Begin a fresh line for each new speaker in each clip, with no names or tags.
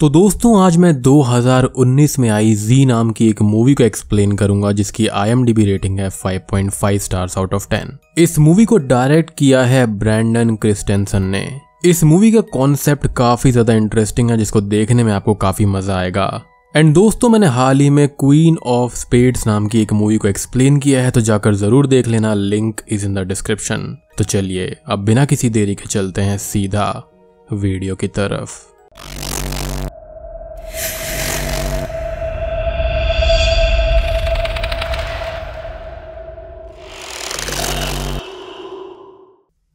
तो दोस्तों, आज मैं 2019 में आई जी नाम की एक मूवी को एक्सप्लेन करूँगा, जिसकी आईएमडीबी रेटिंग है 5.5 स्टार्स आउट ऑफ़ 10 इस मूवी को डायरेक्ट किया है ब्रैंडन क्रिस्टेंसन ने। इस मूवी का कॉन्सेप्ट काफ़ी ज़्यादा इंटरेस्टिंग है, जिसको देखने में आपको काफ़ी मज़ा आएगा। एंड दोस्तों, मैंने हाल ही में क्वीन ऑफ़ स्पेड्स नाम की एक मूवी को एक्सप्लेन किया है तो जाकर ज़रूर देख लेना link is in the description तो चलिए, अब बिना किसी देरी के चलते हैं सीधा वीडियो की तरफ़।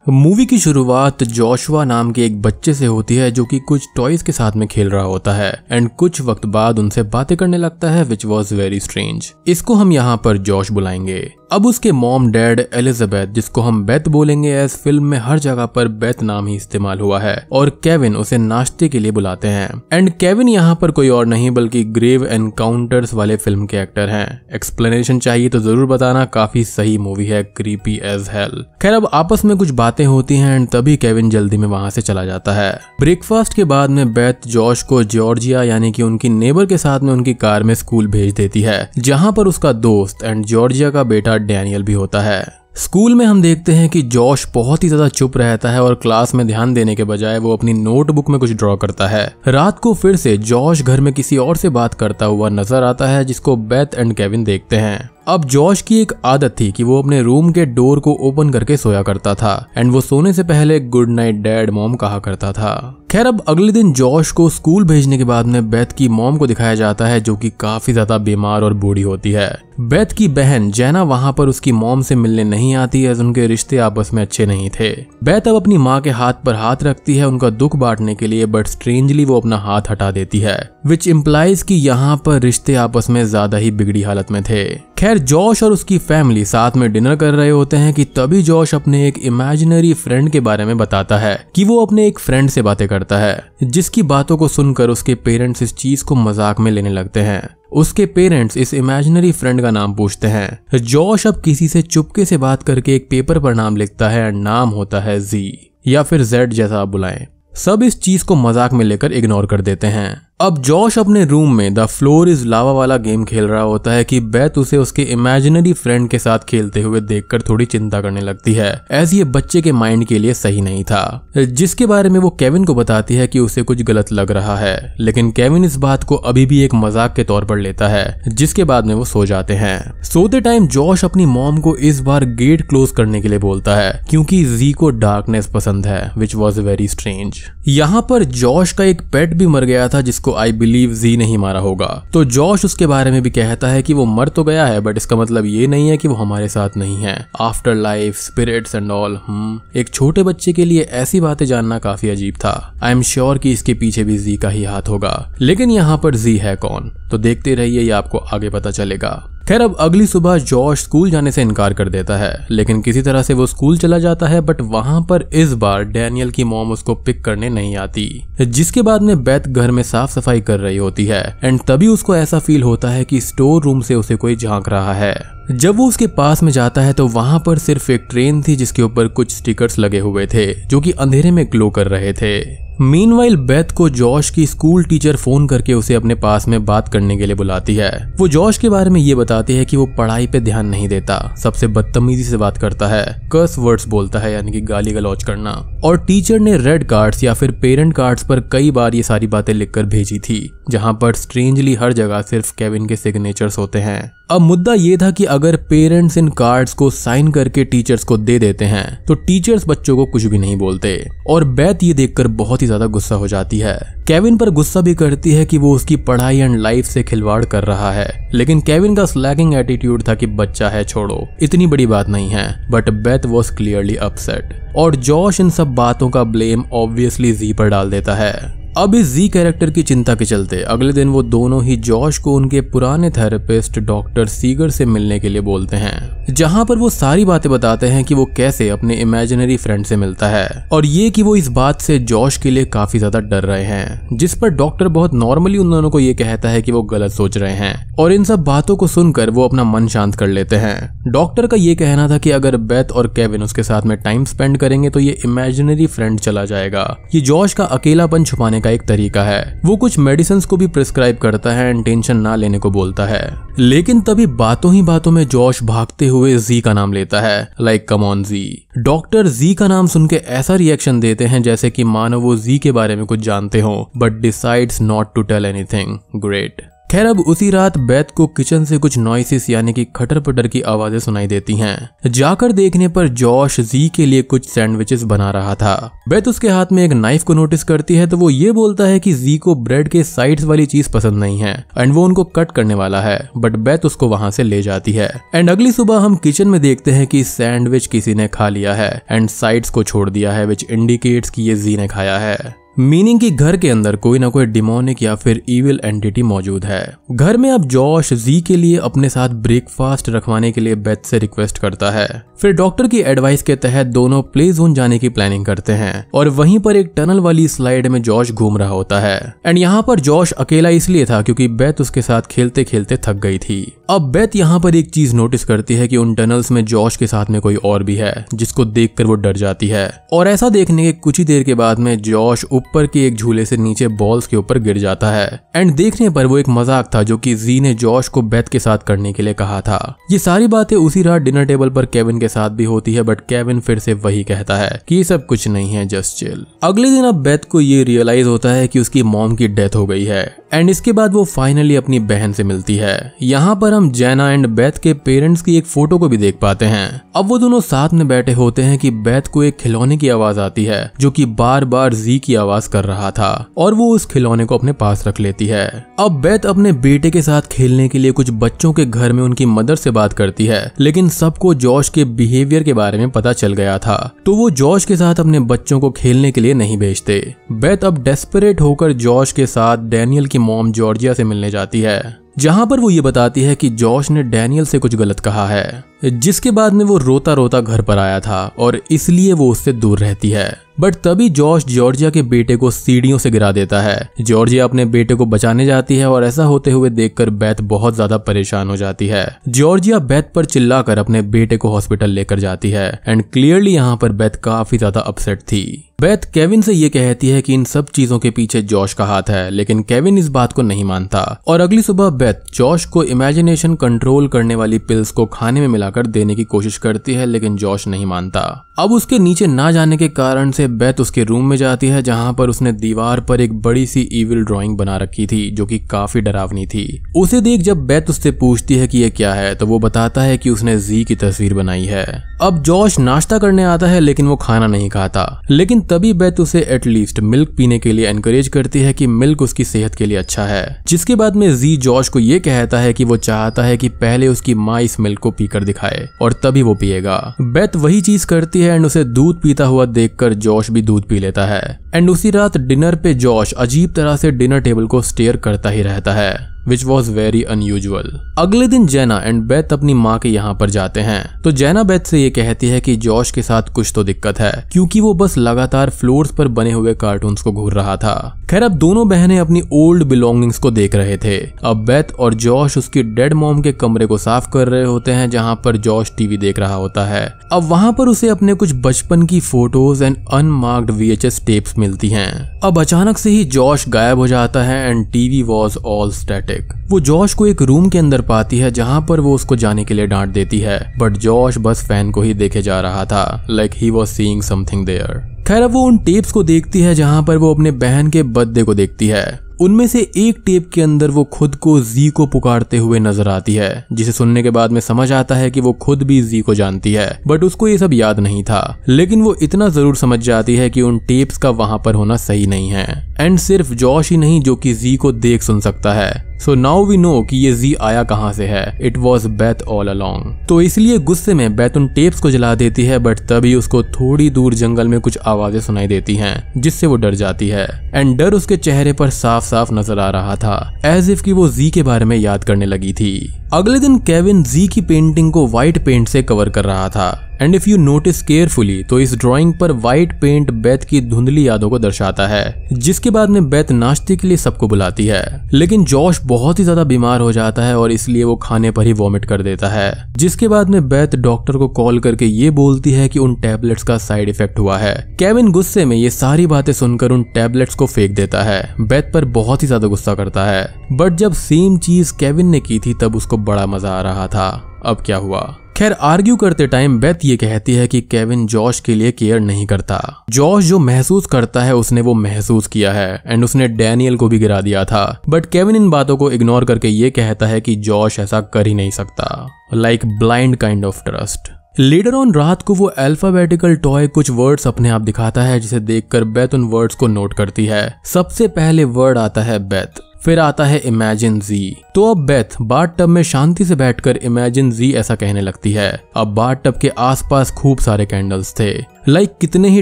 मूवी की शुरुआत जोशुआ नाम के एक बच्चे से होती है जो कि कुछ टॉयज के साथ में खेल रहा होता है एंड कुछ वक्त बाद उनसे बातें करने लगता है विच वॉज़ वेरी स्ट्रेंज इसको हम यहाँ पर जोश बुलाएँगे। अब उसके मॉम डैड एलिजाबेथ जिसको हम बेथ बोलेंगे एज फ़िल्म में हर जगह पर बेथ नाम ही इस्तेमाल हुआ है, और केविन उसे नाश्ते के लिए बुलाते हैं। एंड केविन यहाँ पर कोई और नहीं, बल्कि ग्रेव एनकाउंटर्स वाले फ़िल्म के एक्टर हैं। एक्सप्लेनेशन चाहिए तो ज़रूर बताना, काफ़ी सही मूवी है क्रीपी एज हेल खैर, अब आपस में कुछ बातें होती हैं एंड तभी केविन जल्दी में वहाँ से चला जाता है। ब्रेकफास्ट के बाद में बेथ जॉश को जॉर्जिया यानी कि उनकी नेबर के साथ में उनकी कार में स्कूल भेज देती है, जहाँ पर उसका दोस्त एंड जॉर्जिया का बेटा डैनियल भी होता है। स्कूल में हम देखते हैं कि जॉश बहुत ही ज़्यादा चुप रहता है और क्लास में ध्यान देने के बजाय वो अपनी नोटबुक में कुछ ड्रॉ करता है। रात को फिर से जॉश घर में किसी और से बात करता हुआ नज़र आता है, जिसको बेथ एंड केविन देखते हैं। अब जॉश की एक आदत थी कि वो अपने रूम के डोर को ओपन करके सोया करता था एंड वो सोने से पहले गुड नाइट डैड मॉम कहा करता था। खैर, अब अगले दिन जॉश को स्कूल भेजने के बाद में बेथ की मॉम को दिखाया जाता है, जो कि काफ़ी ज़्यादा बीमार और बूढ़ी होती है। बेथ की बहन जैना वहाँ पर उसकी मॉम से मिलने नहीं आती है उनके रिश्ते आपस में अच्छे नहीं थे। बेथ अब अपनी माँ के हाथ पर हाथ रखती है, उनका दुख बांटने के लिए बट स्ट्रेंजली वो अपना हाथ हटा देती है विच इम्प्लाइज की यहाँ पर रिश्ते आपस में ज़्यादा ही बिगड़ी हालत में थे। खैर, जॉश और उसकी फैमिली साथ में डिनर कर रहे होते हैं कि तभी जॉश अपने एक इमेजिनरी फ्रेंड के बारे में बताता है, कि वो अपने एक फ्रेंड से बातें करता है, जिसकी बातों को सुनकर उसके पेरेंट्स इस चीज़ को मज़ाक में लेने लगते हैं। उसके पेरेंट्स इस इमेजिनरी फ्रेंड का नाम पूछते हैं। जॉश अब किसी से चुपके से बात करके एक पेपर पर नाम लिखता है, नाम होता है जी या फिर जेड जैसा आप बुलाएँ। सब इस चीज़ को मज़ाक में लेकर इग्नोर कर देते हैं। अब जॉश अपने रूम में द फ्लोर इज़ लावा वाला गेम खेल रहा होता है कि बेथ उसे उसके इमेजिनरी फ्रेंड के साथ खेलते हुए देखकर थोड़ी चिंता करने लगती है। एज ये बच्चे के माइंड के लिए सही नहीं था। जिसके बारे में वो केविन को बताती है कि उसे कुछ गलत लग रहा है, लेकिन केविन इस बात को अभी भी एक मज़ाक के तौर पर लेता है, जिसके बाद में वो सो जाते हैं। सोते टाइम जॉश अपनी मॉम को इस बार गेट क्लोज करने के लिए बोलता है, क्योंकि जी को डार्कनेस पसंद है विच वॉज़ वेरी स्ट्रेंज यहाँ पर जॉश का एक पेट भी मर गया था, जिसको आई बिलीव जी नहीं मारा होगा। तो जॉश उसके बारे में भी कहता है कि वो मर तो गया है बट इसका मतलब ये नहीं है कि वो हमारे साथ नहीं है। Afterlife spirits and all हम एक छोटे बच्चे के लिए ऐसी बातें जानना काफ़ी अजीब था। आई एम श्योर की इसके पीछे भी जी का ही हाथ होगा। लेकिन यहाँ पर जी है कौन? तो देखते रहिए, ये आपको आगे पता चलेगा। खैर अब अगली सुबह जॉर्ज स्कूल जाने से इनकार कर देता है। लेकिन किसी तरह से वो स्कूल चला जाता है बट वहाँ पर इस बार डैनियल की मॉम उसको पिक करने नहीं आती, जिसके बाद में बेथ घर में साफ़ सफ़ाई कर रही होती है एंड तभी उसको ऐसा फील होता है कि स्टोर रूम से उसे कोई झाँक रहा है। जब वो उसके पास में जाता है तो वहाँ पर सिर्फ़ एक ट्रेन थी जिसके ऊपर कुछ स्टिकर्स लगे हुए थे, जो कि अंधेरे में ग्लो कर रहे थे। मीनवाइल बेथ को जॉश की स्कूल टीचर फ़ोन करके उसे अपने पास में बात करने के लिए बुलाती है। वो जॉश के बारे में ये बताती है कि वो पढ़ाई पे ध्यान नहीं देता। सबसे बदतमीजी से बात करता है। कर्स वर्ड्स बोलता है, यानी कि गाली गलौज करना। और टीचर ने रेड कार्ड्स या फिर पेरेंट कार्ड्स पर कई बार ये सारी बातें लिखकर भेजी थी, जहाँ पर स्ट्रेंजली हर जगह सिर्फ़ केविन के सिग्नेचर्स होते हैं। अब मुद्दा ये था कि अगर पेरेंट्स इन कार्ड्स को साइन करके टीचर्स को दे देते हैं तो टीचर्स बच्चों को कुछ भी नहीं बोलते। और बैत ये देखकर बहुत ही ज़्यादा गुस्सा हो जाती है। केविन पर गुस्सा भी करती है कि वो उसकी पढ़ाई एंड लाइफ से खिलवाड़ कर रहा है। लेकिन केविन का स्लैगिंग एटीट्यूड था कि बच्चा है, छोड़ो। इतनी बड़ी बात नहीं है but Beth was clearly upset और जॉश इन सब बातों का ब्लेम ऑब्वियसली जी पर डाल देता है। अब इस जी कैरेक्टर की चिंता के चलते अगले दिन वो दोनों ही जॉश को उनके पुराने थेरेपिस्ट डॉक्टर सीगर से मिलने के लिए बोलते हैं, जहाँ पर वो सारी बातें बताते हैं कि वो कैसे अपने इमेजिनरी फ्रेंड से मिलता है और ये कि वो इस बात से जॉश के लिए काफ़ी ज़्यादा डर रहे हैं, जिस पर डॉक्टर बहुत नॉर्मली उन दोनों को ये कहता है कि वो गलत सोच रहे हैं और इन सब बातों को सुनकर वो अपना मन शांत कर लेते हैं। डॉक्टर का ये कहना था कि अगर बेथ और केविन उसके साथ में टाइम स्पेंड करेंगे तो ये इमेजिनरी फ्रेंड चला जाएगा। ये जॉश का अकेलापन छुपाने का एक तरीका है। वो कुछ मेडिसिन को भी प्रिस्क्राइब करता है एंड टेंशन ना लेने को बोलता है। लेकिन तभी बातों ही बातों में जॉश भागते हुए जी का नाम लेता है। लाइक कमॉन जी डॉक्टर जी का नाम सुन के ऐसा रिएक्शन देते हैं जैसे कि मानो वो जी के बारे में कुछ जानते हो but decides not to tell anything great खैर, अब उसी रात बैत को किचन से कुछ नॉइसिस यानी कि खटर पटर की आवाज़ें सुनाई देती हैं। जाकर देखने पर जॉश जी के लिए कुछ सैंडविचेस बना रहा था। बैत उसके हाथ में एक नाइफ को नोटिस करती है तो वो ये बोलता है कि जी को ब्रेड के साइड्स वाली चीज़ पसंद नहीं है एंड वो उनको कट करने वाला है बट बैत उसको वहाँ से ले जाती है। एंड अगली सुबह हम किचन में देखते हैं कि सैंडविच किसी ने खा लिया है एंड साइड्स को छोड़ दिया है विच इंडिकेट्स की ये जी ने खाया है। मीनिंग की घर के अंदर कोई ना कोई डिमोनिक या फिर इविल एंटिटी मौजूद है। घर में अब जॉश जी के लिए अपने साथ ब्रेकफास्ट रखवाने के लिए बेथ से रिक्वेस्ट करता है। फिर डॉक्टर की एडवाइस के तहत दोनों प्ले जोन जाने की प्लानिंग करते हैं और वहीं पर एक टनल वाली स्लाइड में जॉश घूम रहा होता है। एंड यहाँ पर जॉश अकेला इसलिए था क्योंकि बेथ उसके साथ खेलते खेलते थक गई थी। अब बेथ यहाँ पर एक चीज़ नोटिस करती है कि उन टनल्स में जॉश के साथ में कोई और भी है, जिसको देखकर वो डर जाती है। और ऐसा देखने के कुछ ही देर के बाद में जॉश ऊपर के एक झूले से नीचे बॉल्स के ऊपर गिर जाता है। एंड देखने पर वो एक मज़ाक था जो कि जी ने जॉश को बेथ के साथ करने के लिए कहा था। ये सारी बातें उसी रात डिनर टेबल पर केविन के साथ भी होती है बट केविन फिर से वही कहता है कि ये सब कुछ नहीं है जस्ट चिल अगले दिन अब बेथ को ये रियलाइज़ होता है कि उसकी मॉम की डेथ हो गई है। एंड इसके बाद वो फाइनली अपनी बहन से मिलती है। यहाँ पर हम जैना एंड बेथ के पेरेंट्स की एक फ़ोटो को भी देख पाते हैं। अब वो दोनों साथ में बैठे होते हैं कि बेथ को एक खिलौने की आवाज़ आती है, जो कि बार बार जी की आवाज़ कर रहा था और वो उस खिलौने को अपने पास रख लेती है। अब बेथ अपने बेटे के साथ खेलने के लिए कुछ बच्चों के घर में उनकी मदर से बात करती है, लेकिन सबको जॉश के बिहेवियर के बारे में पता चल गया था तो वो जॉश के साथ अपने बच्चों को खेलने के लिए नहीं भेजते। बेथ अब डेस्परेट होकर जॉश के साथ डैनियल की मॉम जॉर्जिया से मिलने जाती है, जहाँ पर वो ये बताती है कि जॉश ने डैनियल से कुछ गलत कहा है, जिसके बाद में वो रोता रोता घर पर आया था और इसलिए वो उससे दूर रहती है। बट तभी जॉर्ज जॉर्जिया के बेटे को सीढ़ियों से गिरा देता है। जॉर्जिया अपने बेटे को बचाने जाती है और ऐसा होते हुए देखकर बैथ बहुत ज़्यादा परेशान हो जाती है। जॉर्जिया बैथ पर चिल्लाकर अपने बेटे को हॉस्पिटल लेकर जाती है एंड क्लियरली यहाँ पर बैथ काफ़ी ज़्यादा अपसेट थी। बैथ केविन से ये कहती है कि इन सब चीज़ों के पीछे जॉश का हाथ है, लेकिन केविन इस बात को नहीं मानता। और अगली सुबह बैथ जॉश को इमेजिनेशन कंट्रोल करने वाली पिल्स को खाने में मिलाकर देने की कोशिश करती है, लेकिन जॉश नहीं मानता। अब उसके नीचे ना जाने के कारण से बैथ उसके रूम में जाती है, जहाँ पर उसने दीवार पर एक बड़ी सी इविल ड्राइंग बना रखी थी, जो कि काफ़ी डरावनी थी। उसे देख जब बैथ उससे पूछती है कि ये क्या है तो वो बताता है कि उसने जी की तस्वीर बनाई है। अब जॉश नाश्ता करने आता है, लेकिन वो खाना नहीं खाता। लेकिन तभी बैथ उसे एटलीस्ट मिल्क पीने के लिए एनकरेज करती है कि मिल्क उसकी सेहत के लिए अच्छा है। जिसके बाद में जी जॉश को ये कहता है कि वो चाहता है कि पहले उसकी माँ इस मिल्क को पीकर दिखाए, और तभी वो पिएगा। बैथ वही चीज़ करती है एंड उसे दूध पीता हुआ देखकर जॉश भी दूध पी लेता है। एंड उसी रात डिनर पे जॉश अजीब तरह से डिनर टेबल को स्टेयर करता ही रहता है। विच वॉज़ वेरी अनयूजल अगले दिन जैना एंड बेथ अपनी माँ के यहाँ पर जाते हैं। तो जैना बेथ से ये कहती है कि जॉश के साथ कुछ तो दिक्कत है, क्योंकि वो बस लगातार फ्लोर्स पर बने हुए कार्टून को घूर रहा था। खैर, अब दोनों बहनें अपनी ओल्ड बिलोंगिंग्स को देख रहे थे। अब बेथ और जॉश उसकी डेड मॉम के कमरे को साफ़ कर रहे होते हैं, जहाँ पर जॉश टीवी देख रहा होता है। अब वहाँ पर उसे अपने कुछ बचपन की photos and unmarked VHS tapes मिलती हैं। अब अचानक से ही जॉश गायब हो जाता है and TV was all static वो जॉश को एक रूम के अंदर पाती है जहाँ पर वो उसको जाने के लिए डांट देती है। बट जॉश बस फ़ैन को ही देखे जा रहा था। Like he was seeing something there खैर, अब वो उन टेप्स को देखती है जहाँ पर वो अपने बहन के बर्थडे को देखती है। उनमें से एक टेप के अंदर वो खुद को जी को पुकारते हुए नज़र आती है, जिसे सुनने के बाद में समझ आता है कि वो खुद भी जी को जानती है। बट उसको ये सब याद नहीं था। लेकिन वो इतना ज़रूर समझ जाती है कि उन टेप्स का वहाँ पर होना सही नहीं है। एंड सिर्फ़ जॉश ही नहीं, जो कि जी को देख सुन सकता है। सो नाउ वी नो कि ये जी आया कहाँ से है? It was Beth all along तो इसलिए गुस्से में बेथ उन टेप्स को जला देती है बट तभी उसको थोड़ी दूर जंगल में कुछ आवाज़ें सुनाई देती हैं, जिससे वो डर जाती है। एंड डर उसके चेहरे पर साफ़ साफ़ नज़र आ रहा था एज इफ़ की वो जी के बारे में याद करने लगी थी। अगले दिन केविन जी की पेंटिंग को व्हाइट पेंट से कवर कर रहा था। And if you notice carefully तो इस ड्राइंग पर व्हाइट पेंट बेथ की धुंधली यादों को दर्शाता है, जिसके बाद में बेथ नाश्ते के लिए सबको बुलाती है। लेकिन जॉश बहुत ही ज़्यादा बीमार हो जाता है और इसलिए वो खाने पर ही वॉमिट कर देता है। जिसके बाद में बेथ डॉक्टर को कॉल करके ये बोलती है कि उन टैबलेट्स का साइड इफ़ेक्ट हुआ है। केविन गुस्से में ये सारी बातें सुनकर उन टैबलेट्स को फेंक देता है। बेथ पर बहुत ही ज़्यादा गुस्सा करता है। बट जब सेम चीज़ केविन ने की थी, तब उसको बड़ा मज़ा आ रहा था। अब क्या हुआ? खैर, आर्ग्यू करते टाइम बेथ ये कहती है कि केविन जॉश के लिए केयर नहीं करता। जॉश जो महसूस करता है, उसने वो महसूस किया है एंड उसने डैनियल को भी गिरा दिया था। बट केविन इन बातों को इग्नोर करके ये कहता है कि जॉश ऐसा कर ही नहीं सकता। Like blind kind of trust later on रात को वो अल्फाबेटिकल टॉय कुछ वर्ड्स अपने आप दिखाता है, जिसे देखकर बेथ उन वर्ड्स को नोट करती है। सबसे पहले वर्ड आता है बेथ फिर आता है इमेजिन जी तो अब बेथ बाट टब में शांति से बैठकर इमेजिन जी ऐसा कहने लगती है। अब बाट टब के आसपास खूब सारे कैंडल्स थे। लाइक like, कितने ही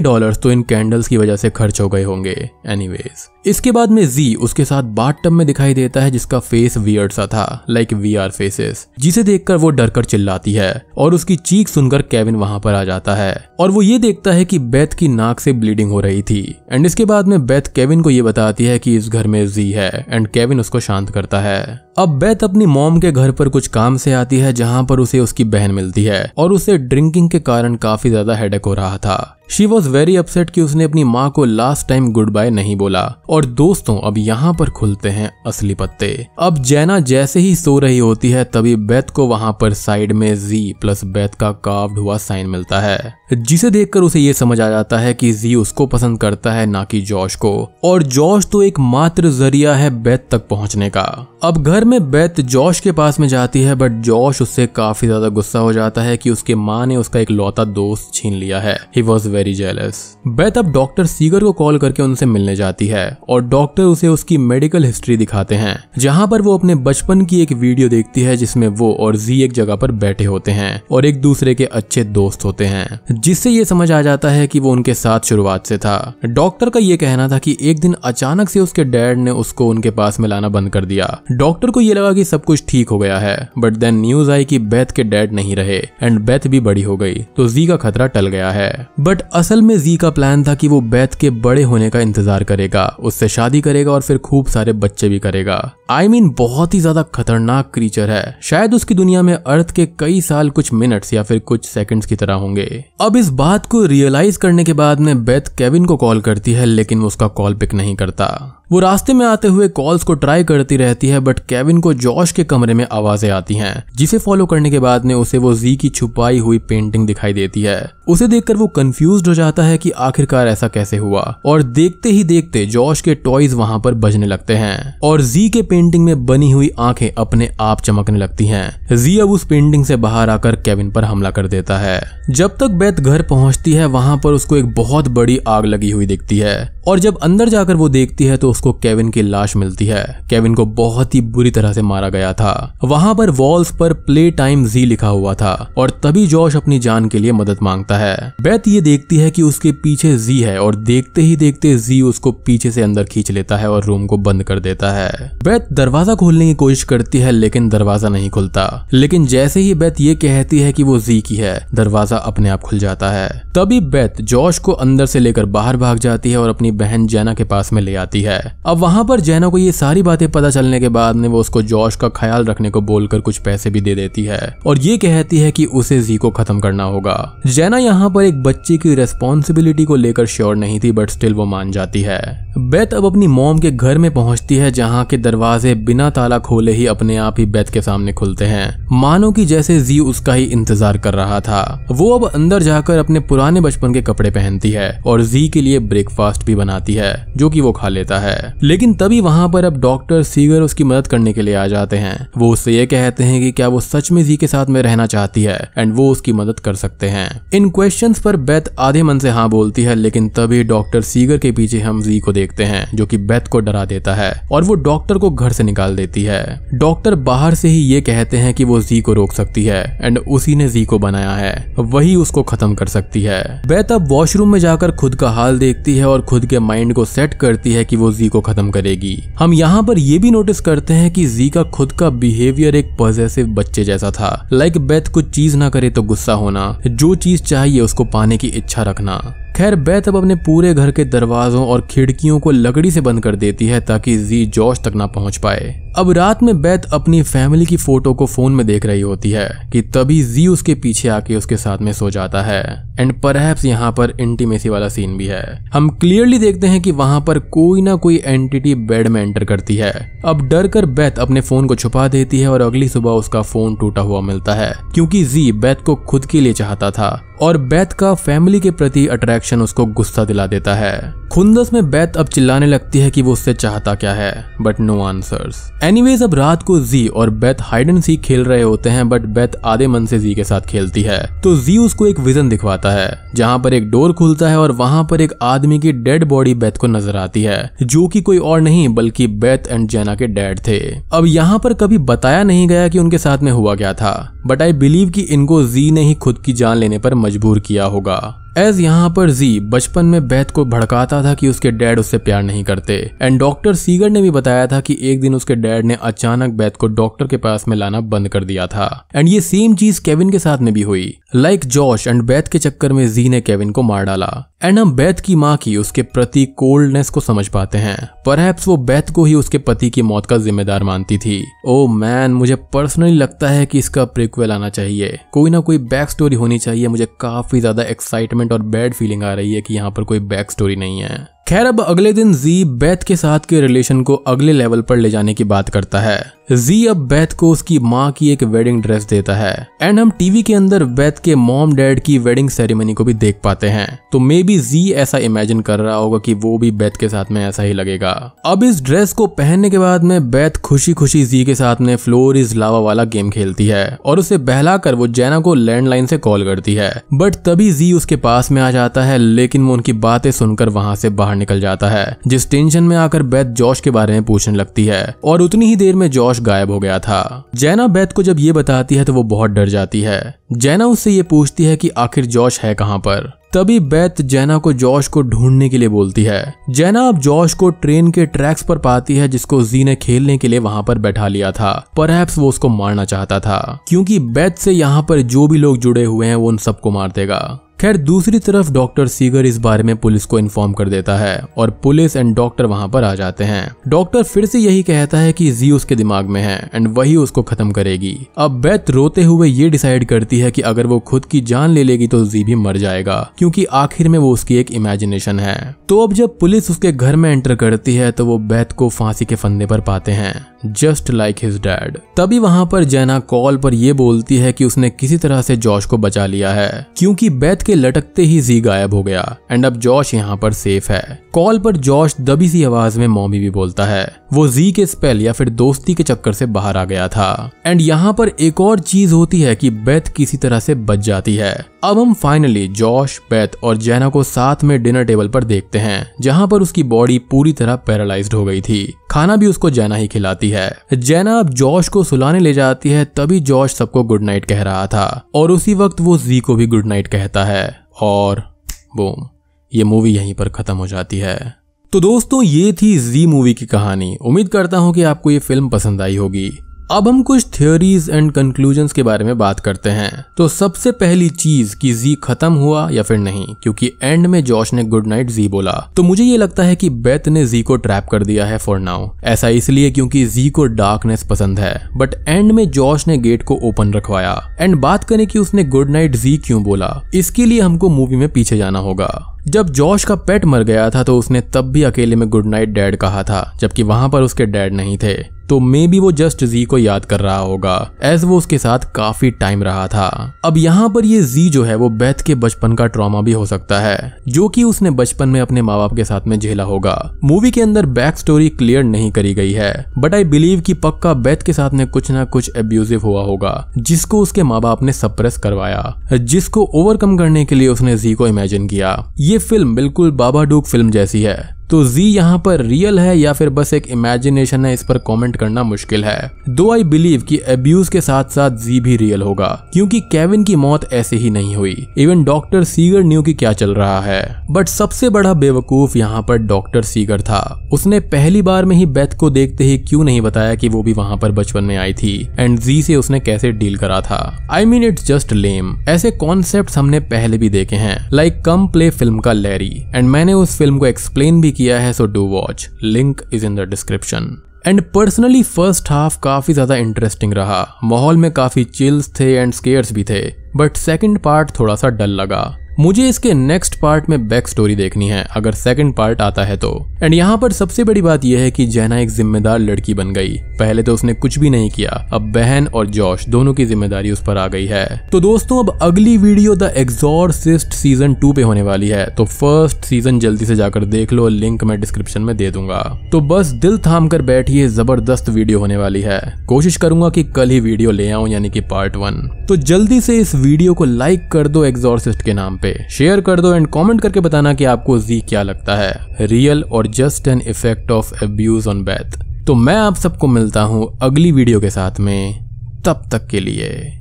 डॉलर्स तो इन कैंडल्स की वजह से खर्च हो गए होंगे। एनीवेज इसके बाद में जी उसके साथ बाट टब में दिखाई देता है जिसका फेस वियर्ड सा था। लाइक वी आर फेसेस जिसे देखकर वो डर कर चिल्लाती है और उसकी चीख सुनकर केविन वहाँ पर आ जाता है। और वो ये देखता है कि बेथ की नाक से ब्लीडिंग हो रही थी। एंड इसके बाद में बेथ केविन को ये बताती है कि इस घर में जी है। एंड केविन उसको शांत करता है। अब बेथ अपनी मॉम के घर पर कुछ काम से आती है, जहाँ पर उसे उसकी बहन मिलती है, और उसे ड्रिंकिंग के कारण काफ़ी ज़्यादा हेडेक हो रहा था। शी वॉज़ वेरी अपसेट कि उसने अपनी माँ को लास्ट टाइम गुड बाय नहीं बोला। और दोस्तों, अब यहाँ पर खुलते हैं असली पत्ते। अब जैना जैसे ही सो रही होती है, तभी बेथ को वहाँ पर साइड में जी प्लस बेथ का काव्ड हुआ साइन मिलता है। जिसे देखकर उसे ये समझ आ जाता है कि जी उसको पसंद करता है, ना कि जॉश को। और जॉश तो एक मात्र ज़रिया है बेथ तक पहुँचने का। अब घर में बेथ जॉश के पास में जाती है बट जॉश उससे काफ़ी ज़्यादा गुस्सा हो जाता है कि उसके माँ ने उसका एक लौता दोस्त छीन लिया है। He was very jealous Beth अब डॉक्टर सीगर को कॉल करके उनसे मिलने जाती है और डॉक्टर उसे उसकी मेडिकल हिस्ट्री दिखाते हैं, जहाँ पर वो अपने बचपन की एक वीडियो देखती है जिसमें वो और जी एक जगह पर बैठे होते हैं और एक दूसरे के अच्छे दोस्त होते हैं, जिससे ये समझ आ जाता है कि वो उनके साथ शुरुआत से था। डॉक्टर का ये कहना था कि एक दिन अचानक से उसके डैड ने उसको उनके पास में लाना बंद कर दिया। डॉक्टर को ये लगा कि सब कुछ ठीक हो गया है बट देन न्यूज़ आई कि बेथ के डैड नहीं रहे एंड बेथ भी बड़ी हो गई तो जी का खतरा टल गया है। बट असल में जी का प्लान था कि वो बैथ के बड़े होने का इंतज़ार करेगा उससे शादी करेगा और फिर खूब सारे बच्चे भी करेगा। आई I मीन mean, बहुत ही ज़्यादा खतरनाक क्रीचर है। शायद उसकी दुनिया में अर्थ के कई साल कुछ मिनट्स या फिर कुछ सेकंड्स की तरह होंगे। अब इस बात को रियलाइज़ करने के बाद में बेथ केविन को कॉल करती है लेकिन वो उसका कॉल पिक नहीं करता। वो रास्ते में आते हुए कॉल्स को ट्राई करती रहती है बट केविन को जॉश के कमरे में आवाज़ें आती हैं। जिसे फॉलो करने के बाद में उसे वो जी की छुपाई हुई पेंटिंग दिखाई देती है। उसे देखकर वो कंफ्यूज हो जाता है कि आखिरकार ऐसा कैसे हुआ। और देखते ही देखते जॉश के टॉयज वहाँ पर बजने लगते हैं। और जी के पेंटिंग में बनी हुई आँखें अपने आप चमकने लगती हैं। जी अब उस पेंटिंग से बाहर आकर केविन पर हमला कर देता है। जब तक बेथ घर पहुँचती है, वहाँ पर उसको एक बहुत बड़ी आग लगी हुई दिखती है। और जब अंदर जाकर वो देखती है तो उसको केविन की लाश मिलती है। केविन को बहुत ही बुरी तरह से मारा गया था। वहाँ पर वॉल्स पर प्ले टाइम जी लिखा हुआ था और तभी जॉश अपनी जान के लिए मदद माँगता है। बेथ ये देखती है कि उसके पीछे जी है और देखते ही देखते जी उसको पीछे से अंदर खींच लेता है और रूम को बंद कर देता है। बेथ दरवाज़ा खोलने की कोशिश करती है लेकिन दरवाज़ा नहीं खुलता। लेकिन जैसे ही बेथ ये कहती है कि वो जी की है, दरवाज़ा अपने आप खुल जाता है। तभी बेथ जॉश को अंदर से लेकर बाहर भाग जाती है और अपनी बहन जैना के पास में ले आती है। अब वहाँ पर जैना को ये सारी बातें पता चलने के बाद में वो उसको जॉश का ख्याल रखने को बोलकर कुछ पैसे भी दे देती है और ये कहती है कि उसे जी को खत्म करना होगा। जैना यहाँ पर एक बच्चे की रेस्पॉन्सिबिलिटी को लेकर श्योर नहीं थी बट स्टिल वो मान जाती है। बेथ अब अपनी मोम के घर में पहुँचती है, जहाँ के दरवाजे बिना ताला खोले ही अपने आप ही बेथ के सामने खुलते हैं। मानो की जैसे जी उसका ही इंतज़ार कर रहा था। वो अब अंदर जाकर अपने पुराने बचपन के कपड़े पहनती है और जी के लिए ब्रेकफास्ट भी बनाती है, जो कि वो खा लेता है। लेकिन तभी वहाँ पर अब डॉक्टर सीगर उसकी मदद करने के लिए आ जाते हैं। वो उससे ये कहते हैं कि क्या वो सच में जी के साथ में रहना चाहती है एंड वो उसकी मदद कर सकते हैं। इन क्वेश्चंस पर बेथ आधे मन से हाँ बोलती है, लेकिन तभी डॉक्टर सीगर के पीछे हम जी को देखते हैं, जो कि बेथ को डरा देता है, और वो डॉक्टर को घर से निकाल देती है। डॉक्टर बाहर से ही ये कहते हैं कि वो जी को रोक सकती है एंड उसी ने जी को बनाया है। वही उसको खत्म कर सकती है। बेथ अब वॉशरूम में जाकर खुद का हाल देखती है, और खुद के माइंड को सेट करती है कि वो जी को खत्म करेगी। हम यहाँ पर यह भी नोटिस करते हैं कि जी का खुद का बिहेवियर एक पॉजिटिव बच्चे जैसा था। लाइक बेथ कुछ चीज़ ना करे तो गुस्सा होना। जो चीज़ चाहिए उसको पाने की इच्छा रखना। खैर बेथ अब अपने पूरे घर के दरवाजों और खिड़कियों को लकड़ी से बंद कर देती है ताकि जी जॉश तक ना पहुँच पाए। अब रात में बेथ अपनी फैमिली की फ़ोटो को फ़ोन में देख रही होती है कि तभी जी उसके पीछे आके उसके साथ में सो जाता है। एंड परहैप्स यहाँ पर इंटीमेसी वाला सीन भी है। हम क्लियरली देखते हैं कि वहाँ पर कोई ना कोई एंटिटी बेड में एंटर करती है। अब डर कर बेथ अपने फ़ोन को छुपा देती है और अगली सुबह उसका फ़ोन टूटा हुआ मिलता है। क्योंकि जी बेथ को खुद के लिए चाहता था और बेथ का फैमिली के प्रति अट्रैक्शन उसको गुस्सा दिला देता है। खुंदस में बैत अब चिल्लाने लगती है कि वो उससे चाहता क्या है बट नो आंसर्स एनीवेज अब रात को जी और बेथ हाइड एंड सी खेल रहे होते हैं बट बेथ आधे मन से जी के साथ खेलती है। तो जी उसको एक विजन दिखवाता है, जहाँ पर एक डोर खुलता है और वहाँ पर एक आदमी की डेड बॉडी बेथ को नज़र आती है, जो कि कोई और नहीं, बल्कि बेथ एंड जैना के डैड थे। अब यहाँ पर कभी बताया नहीं गया कि उनके साथ में हुआ क्या था बट आई बिलीव कि इनको जी ने ही खुद की जान लेने पर मजबूर किया होगा। एज यहाँ पर जी बचपन में बैथ को भड़काता था कि उसके डैड उससे प्यार नहीं करते। एंड डॉक्टर सीगर ने भी बताया था कि एक दिन उसके डैड ने अचानक बैथ को डॉक्टर के पास में लाना बंद कर दिया था। एंड ये सेम चीज़ केविन के साथ में भी हुई। लाइक जॉश एंड बैथ के चक्कर में जी ने केविन को मार डाला। एंड हम बैथ की माँ की उसके प्रति कोल्डनेस को समझ पाते हैं। पर वो बैथ को ही उसके पति की मौत का जिम्मेदार मानती थी। ओ मैन मुझे पर्सनली लगता है कि इसका प्रिक्वेल आना चाहिए। कोई ना कोई बैक स्टोरी होनी चाहिए। मुझे काफ़ी ज़्यादा एक्साइटमेंट और बैड फीलिंग आ रही है कि यहाँ पर कोई बैक स्टोरी नहीं है। खैर, अब अगले दिन जी बैथ के साथ के रिलेशन को अगले लेवल पर ले जाने की बात करता है। जी अब बैथ को उसकी माँ की एक वेडिंग ड्रेस देता है। एंड हम टीवी के अंदर बेथ के मॉम डैड की वेडिंग सेरेमनी को भी देख पाते हैं। तो मे बी जी ऐसा इमेजिन कर रहा होगा कि वो भी बेथ के साथ में ऐसा ही लगेगा। अब इस ड्रेस को पहनने के बाद में बेथ खुशी खुशी जी के साथ में फ्लोर इज़ लावा वाला गेम खेलती है। और उसे बहलाकर वो जैना को लैंडलाइन से कॉल करती है। बट तभी जी उसके पास में आ जाता है, लेकिन वो उनकी बातें सुनकर वहाँ से बाहर निकल जाता है, जिस टेंशन में आकर बेथ जॉश के बारे में पूछने लगती है। और उतनी ही देर में जॉश गायब हो गया था। जैना बेथ को जब ये बताती है तो वो बहुत डर जाती है। जैना उससे ये पूछती है कि आखिर जॉश है कहाँ पर? तभी बेथ जैना को जॉश को ढूँढने के लिए बोलती है। जैना अब जॉश को ट्रेन के ट्रैक्स पर पाती है, जिसको जी ने खेलने के लिए वहाँ पर बैठा लिया था। पर वो उसको मारना चाहता था। क्योंकि बैत से यहाँ पर जो भी लोग जुड़े हुए हैं, वो उन सबको मार देगा। खैर, दूसरी तरफ़ डॉक्टर सीगर इस बारे में पुलिस को इन्फॉर्म कर देता है और पुलिस एंड डॉक्टर वहाँ पर आ जाते हैं। डॉक्टर फिर से यही कहता है कि जी उसके दिमाग में है एंड वही उसको खत्म करेगी। अब बेथ रोते हुए ये डिसाइड करती है कि अगर वो खुद की जान ले लेगी तो जी भी मर जाएगा, क्योंकि आखिर में वो उसकी एक इमेजिनेशन है। तो अब जब पुलिस उसके घर में एंटर करती है तो वो बेथ को फांसी के फंदे पर पाते हैं जस्ट लाइक हिज डैड तभी वहाँ पर जैना कॉल पर यह बोलती है कि उसने किसी तरह से जॉश को बचा लिया है, क्योंकि बेथ के लटकते ही जी गायब हो गया। एंड अब जॉश यहाँ पर सेफ़ है। कॉल पर जॉश दबी सी आवाज़ में मॉमी भी बोलता है। वो जी के स्पेल या फिर दोस्ती के चक्कर से बाहर आ गया था। एंड यहाँ पर एक और चीज़ होती है कि बेथ किसी तरह से बच जाती है। अब हम फाइनली जॉश, बेथ और जैना को साथ में डिनर टेबल पर देखते हैं, जहाँ पर उसकी बॉडी पूरी तरह पैरालाइज्ड हो गई थी। खाना भी उसको जैना ही खिलाती है। जैना अब जॉश को सुलाने ले जाती है, तभी जॉश सबको गुड नाइट कह रहा था। और उसी वक्त वो जी को भी गुड नाइट कहता है। और बूम ये मूवी यहीं पर खत्म हो जाती है। तो दोस्तों, ये थी जी मूवी की कहानी। उम्मीद करता हूँ कि आपको ये फ़िल्म पसंद आई होगी। अब हम कुछ थ्योरीज एंड कंक्लूजन के बारे में बात करते हैं। तो सबसे पहली चीज़ कि जी खत्म हुआ या फिर नहीं, क्योंकि एंड में जॉश ने गुड नाइट जी बोला। तो मुझे ये लगता है कि बेथ ने जी को ट्रैप कर दिया है फॉर नाउ ऐसा इसलिए क्योंकि जी को डार्कनेस पसंद है। बट एंड में जॉश ने गेट को ओपन रखवाया। एंड बात करें कि उसने गुड नाइट जी क्यों बोला। इसके लिए हमको मूवी में पीछे जाना होगा। जब जॉश का पेट मर गया था तो उसने तब भी अकेले में गुड नाइट डैड कहा था, जबकि वहाँ पर उसके डैड नहीं थे। तो मे बी वो जस्ट जी को याद कर रहा होगा एज वो उसके साथ काफ़ी टाइम रहा था। अब यहाँ पर ये जी जो है, वो बेथ के बचपन का ट्रॉमा भी हो सकता है, जो कि उसने बचपन में अपने माँ बाप के साथ में झेला होगा। मूवी के अंदर बैक स्टोरी क्लियर नहीं करी गई है बट आई बिलीव की पक्का बेथ के साथ में कुछ ना कुछ एब्यूजिव हुआ होगा, जिसको उसके माँ बाप ने सप्रेस करवाया, जिसको ओवरकम करने के लिए उसने जी को इमेजिन किया। ये फ़िल्म बिल्कुल बाबा डूक फ़िल्म जैसी है। तो जी यहाँ पर रियल है या फिर बस एक इमेजिनेशन है, इस पर कमेंट करना मुश्किल है। दो आई बिलीव कि अब्यूज के साथ साथ जी भी रियल होगा, क्योंकि केविन की मौत ऐसे ही नहीं हुई। इवन डॉक्टर सीगर न्यू की क्या चल रहा है। बट सबसे बड़ा बेवकूफ़ यहाँ पर डॉक्टर सीगर था। उसने पहली बार में ही बेथ को देखते ही क्यों नहीं बताया कि वो भी वहाँ पर बचपन में आई थी एंड जी से उसने कैसे डील करा था। I mean it's just lame ऐसे कॉन्सेप्ट हमने पहले भी देखे हैं लाइक कम प्ले फ़िल्म का लैरी एंड मैंने उस फ़िल्म को एक्सप्लेन भी किया है so do watch link is in the description and personally first half काफ़ी ज़्यादा इंटरेस्टिंग रहा. माहौल में काफ़ी चिल्स थे एंड स्केयर्स भी थे. बट सेकेंड पार्ट थोड़ा सा डल लगा. मुझे इसके नेक्स्ट पार्ट में बैक स्टोरी देखनी है, अगर सेकंड पार्ट आता है तो। एंड यहाँ पर सबसे बड़ी बात यह है कि जैना एक जिम्मेदार लड़की बन गई। पहले तो उसने कुछ भी नहीं किया। अब बहन और जॉश दोनों की ज़िम्मेदारी उस पर आ गई है। तो दोस्तों, अब अगली video The Exorcist season two पे होने वाली है। तो फ़र्स्ट सीज़न जल्दी से जाकर देख लो लिंक मैं डिस्क्रिप्शन में दे दूँगा। तो बस दिल थाम कर बैठिए, ज़बरदस्त वीडियो होने वाली है। कोशिश करूँगा कि कल ही वीडियो ले आऊँ, यानी कि पार्ट वन तो जल्दी से इस वीडियो को लाइक कर दो एग्जॉर्सिस्ट के नाम पे। पे। शेयर कर दो एंड कमेंट करके बताना कि आपको जी क्या लगता है। रियल और just an effect of abuse on Beth तो मैं आप सबको मिलता हूँ अगली वीडियो के साथ में। तब तक के लिए।